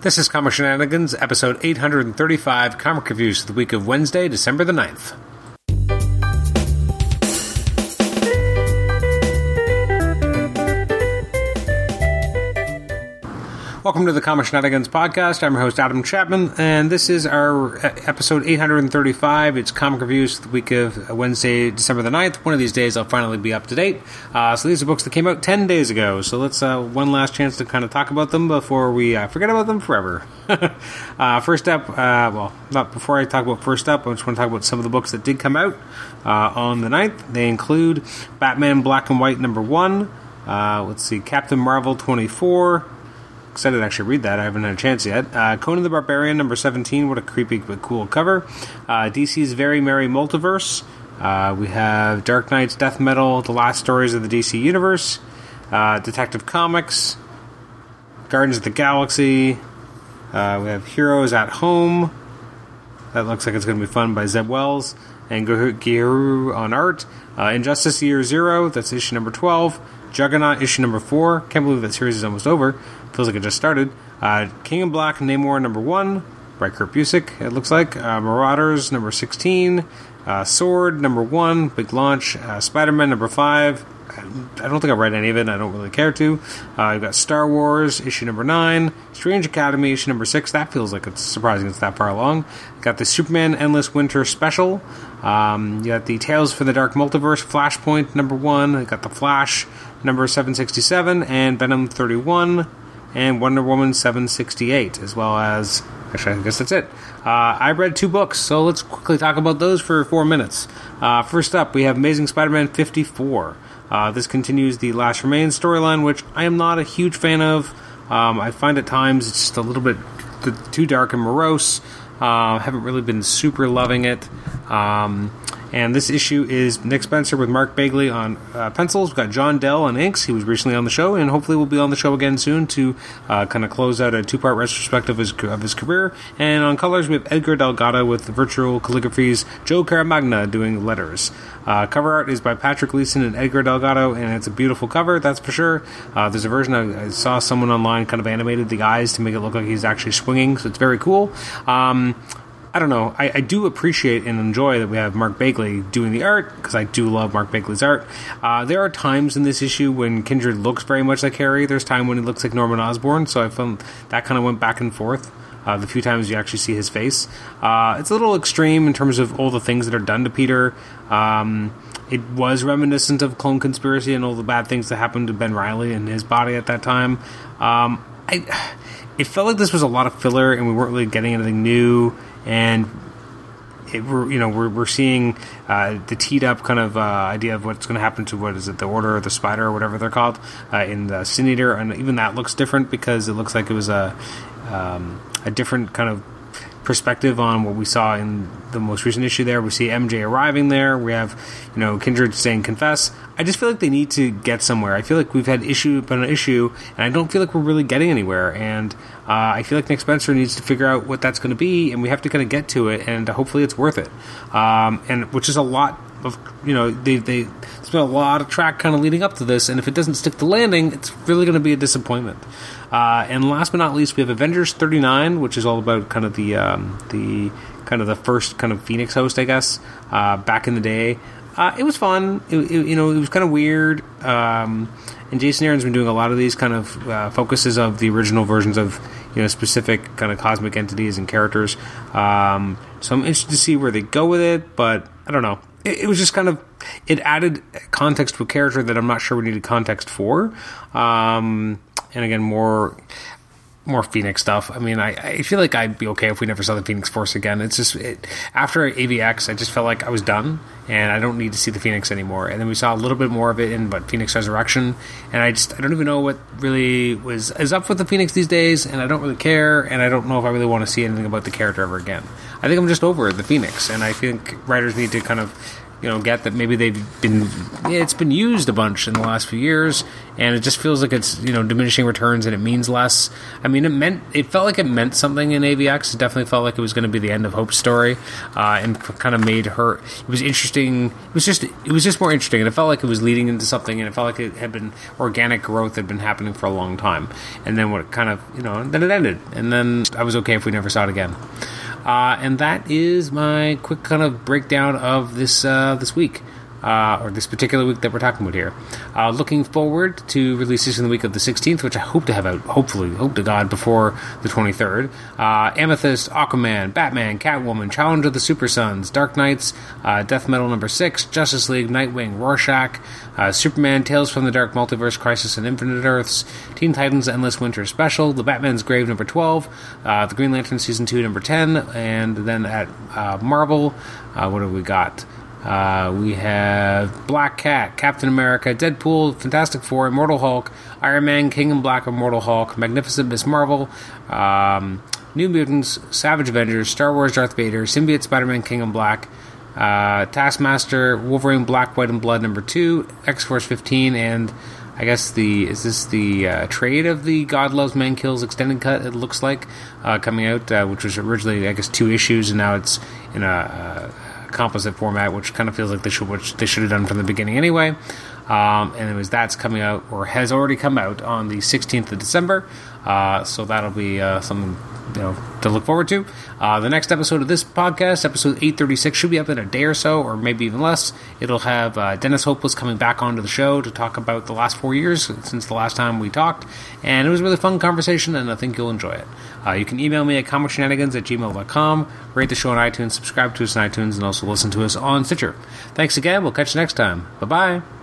This is Comic Shenanigans, episode 835, comic reviews for the week of Wednesday, December the 9th. Welcome to the Comic Shenanigans podcast. I'm your host, Adam Chapman, and this is our uh, episode 835. It's comic reviews the week of Wednesday, December the 9th. One of these days, I'll finally be up to date. Uh, so these are books that came out 10 days ago. So let's, uh, one last chance to kind of talk about them before we uh, forget about them forever. Uh, first up, uh, well, not before I talk about first up, I just want to talk about some of the books that did come out on the 9th. They include Batman Black and White number one. let's see, Captain Marvel 24 excited to actually read that. I haven't had a chance yet. Uh, Conan the Barbarian, number 17. What a creepy but cool cover. Uh, DC's Very Merry Multiverse. Uh, we have Dark Nights Death Metal, The Last Stories of the DC Universe. Uh, Detective Comics. Guardians of the Galaxy. Uh, we have Heroes at Home. That looks like it's going to be fun by Zeb Wells. And Giru on art. Uh, Injustice Year Zero. That's issue number 12. Juggernaut issue number four. Can't believe that series is almost over. Feels like it just started. Uh, King in Black Namor number one by Kurt Busiek. It looks like uh, Marauders number sixteen. Uh, Sword number one, big launch. Uh, Spider Man number five. I don't think I've read any of it. I don't really care to. Uh, you've got Star Wars issue number nine, Strange Academy issue number six. That feels like it's surprising it's that far along. got the Superman Endless Winter special. Um, you got the Tales from the Dark Multiverse Flashpoint number one. You got the Flash number 767 and Venom 31 and Wonder Woman 768, as well as. Actually, I guess that's it. Uh, I read two books, so let's quickly talk about those for four minutes. Uh, first up, we have Amazing Spider Man 54. Uh, this continues the Last Remain storyline, which I am not a huge fan of. Um, I find at times it's just a little bit too dark and morose. Uh, haven't really been super loving it. Um, and this issue is Nick Spencer with Mark Bagley on uh, pencils. We've got John Dell on inks. He was recently on the show, and hopefully will be on the show again soon to uh, kind of close out a two part retrospective of his, of his career. And on colors, we have Edgar Delgado with virtual calligraphy's Joe Caramagna doing letters. Uh, cover art is by Patrick Gleason and Edgar Delgado, and it's a beautiful cover, that's for sure. Uh, there's a version I, I, saw someone online kind of animated the eyes to make it look like he's actually swinging, so it's very cool. Um, I don't know. I, I, do appreciate and enjoy that we have Mark Bagley doing the art because I do love Mark Bagley's art. Uh, there are times in this issue when Kindred looks very much like Harry. There's time when he looks like Norman Osborn. So I found that kind of went back and forth. Uh, the few times you actually see his face, uh, it's a little extreme in terms of all the things that are done to Peter. Um, it was reminiscent of Clone Conspiracy and all the bad things that happened to Ben Reilly and his body at that time. Um, I, it felt like this was a lot of filler, and we weren't really getting anything new and it, we're you know we're, we're seeing uh, the teed up kind of uh, idea of what's going to happen to what is it the Order of the Spider or whatever they're called uh, in the Sin Eater, and even that looks different because it looks like it was a um, a different kind of perspective on what we saw in the most recent issue there. We see MJ arriving there. We have, you know, Kindred saying confess. I just feel like they need to get somewhere. I feel like we've had issue upon issue, and I don't feel like we're really getting anywhere. And uh, I feel like Nick Spencer needs to figure out what that's going to be, and we have to kind of get to it, and hopefully it's worth it. Um, and which is a lot of, you know, they, they, been a lot of track kind of leading up to this, and if it doesn't stick the landing, it's really going to be a disappointment. Uh, and last but not least, we have Avengers 39, which is all about kind of the um, the kind of the first kind of Phoenix host, I guess, uh, back in the day. Uh, it was fun. It, it, you know, it was kind of weird. Um, and Jason Aaron's been doing a lot of these kind of uh, focuses of the original versions of you know specific kind of cosmic entities and characters. Um, so I'm interested to see where they go with it, but I don't know. It, it, was just kind of it added context to a character that I'm not sure we needed context for. Um, and again more more Phoenix stuff. I mean, I, I feel like I'd be okay if we never saw the Phoenix Force again. It's just it, after AVX, I just felt like I was done, and I don't need to see the Phoenix anymore. And then we saw a little bit more of it in but Phoenix Resurrection, and I just I don't even know what really was is up with the Phoenix these days, and I don't really care, and I don't know if I really want to see anything about the character ever again. I think I'm just over the Phoenix, and I think writers need to kind of you know get that maybe they've been it's been used a bunch in the last few years and it just feels like it's you know diminishing returns and it means less. I mean it meant it felt like it meant something in avx it definitely felt like it was going to be the end of hope's story uh, and kind of made her it was interesting it was just it was just more interesting and it felt like it was leading into something and it felt like it had been organic growth had been happening for a long time. And then what kind of you know then it ended and then i was okay if we never saw it again uh, and that is my quick kind of breakdown of this uh, this week uh, or this particular week that we're talking about here. Uh, looking forward to releases in the week of the 16th, which I hope to have out, hopefully, hope to God, before the 23rd. Uh, Amethyst, Aquaman, Batman, Catwoman, Challenge of the Super Sons, Dark Nights, uh, Death Metal number 6, Justice League, Nightwing, Rorschach, uh, Superman, Tales from the Dark Multiverse, Crisis on Infinite Earths, Teen Titans, Endless Winter Special, The Batman's Grave number 12, uh, The Green Lantern Season 2 number 10, and then at Marvel, what have we got? Uh, we have Black Cat, Captain America, Deadpool, Fantastic Four, Immortal Hulk, Iron Man, King in Black, Immortal Hulk, Magnificent Miss Marvel, um, New Mutants, Savage Avengers, Star Wars Darth Vader, Symbiote Spider Man, King in Black, uh, Taskmaster, Wolverine, Black, White, and Blood number two, X Force 15, and I guess the is this the uh, trade of the God Loves Man Kills extended cut? It looks like uh, coming out, uh, which was originally I guess two issues, and now it's in a uh, composite format, which kind of feels like they should which they should have done from the beginning anyway. Um, and it was that's coming out or has already come out on the 16th of December. Uh, so that'll be uh, something you know to look forward to. Uh, the next episode of this podcast, episode 836, should be up in a day or so, or maybe even less. It'll have uh, Dennis Hopeless coming back onto the show to talk about the last four years since the last time we talked, and it was a really fun conversation, and I think you'll enjoy it. Uh, you can email me at comicshenanigans at gmail.com, rate the show on iTunes, subscribe to us on iTunes, and also listen to us on Stitcher. Thanks again. We'll catch you next time. Bye bye.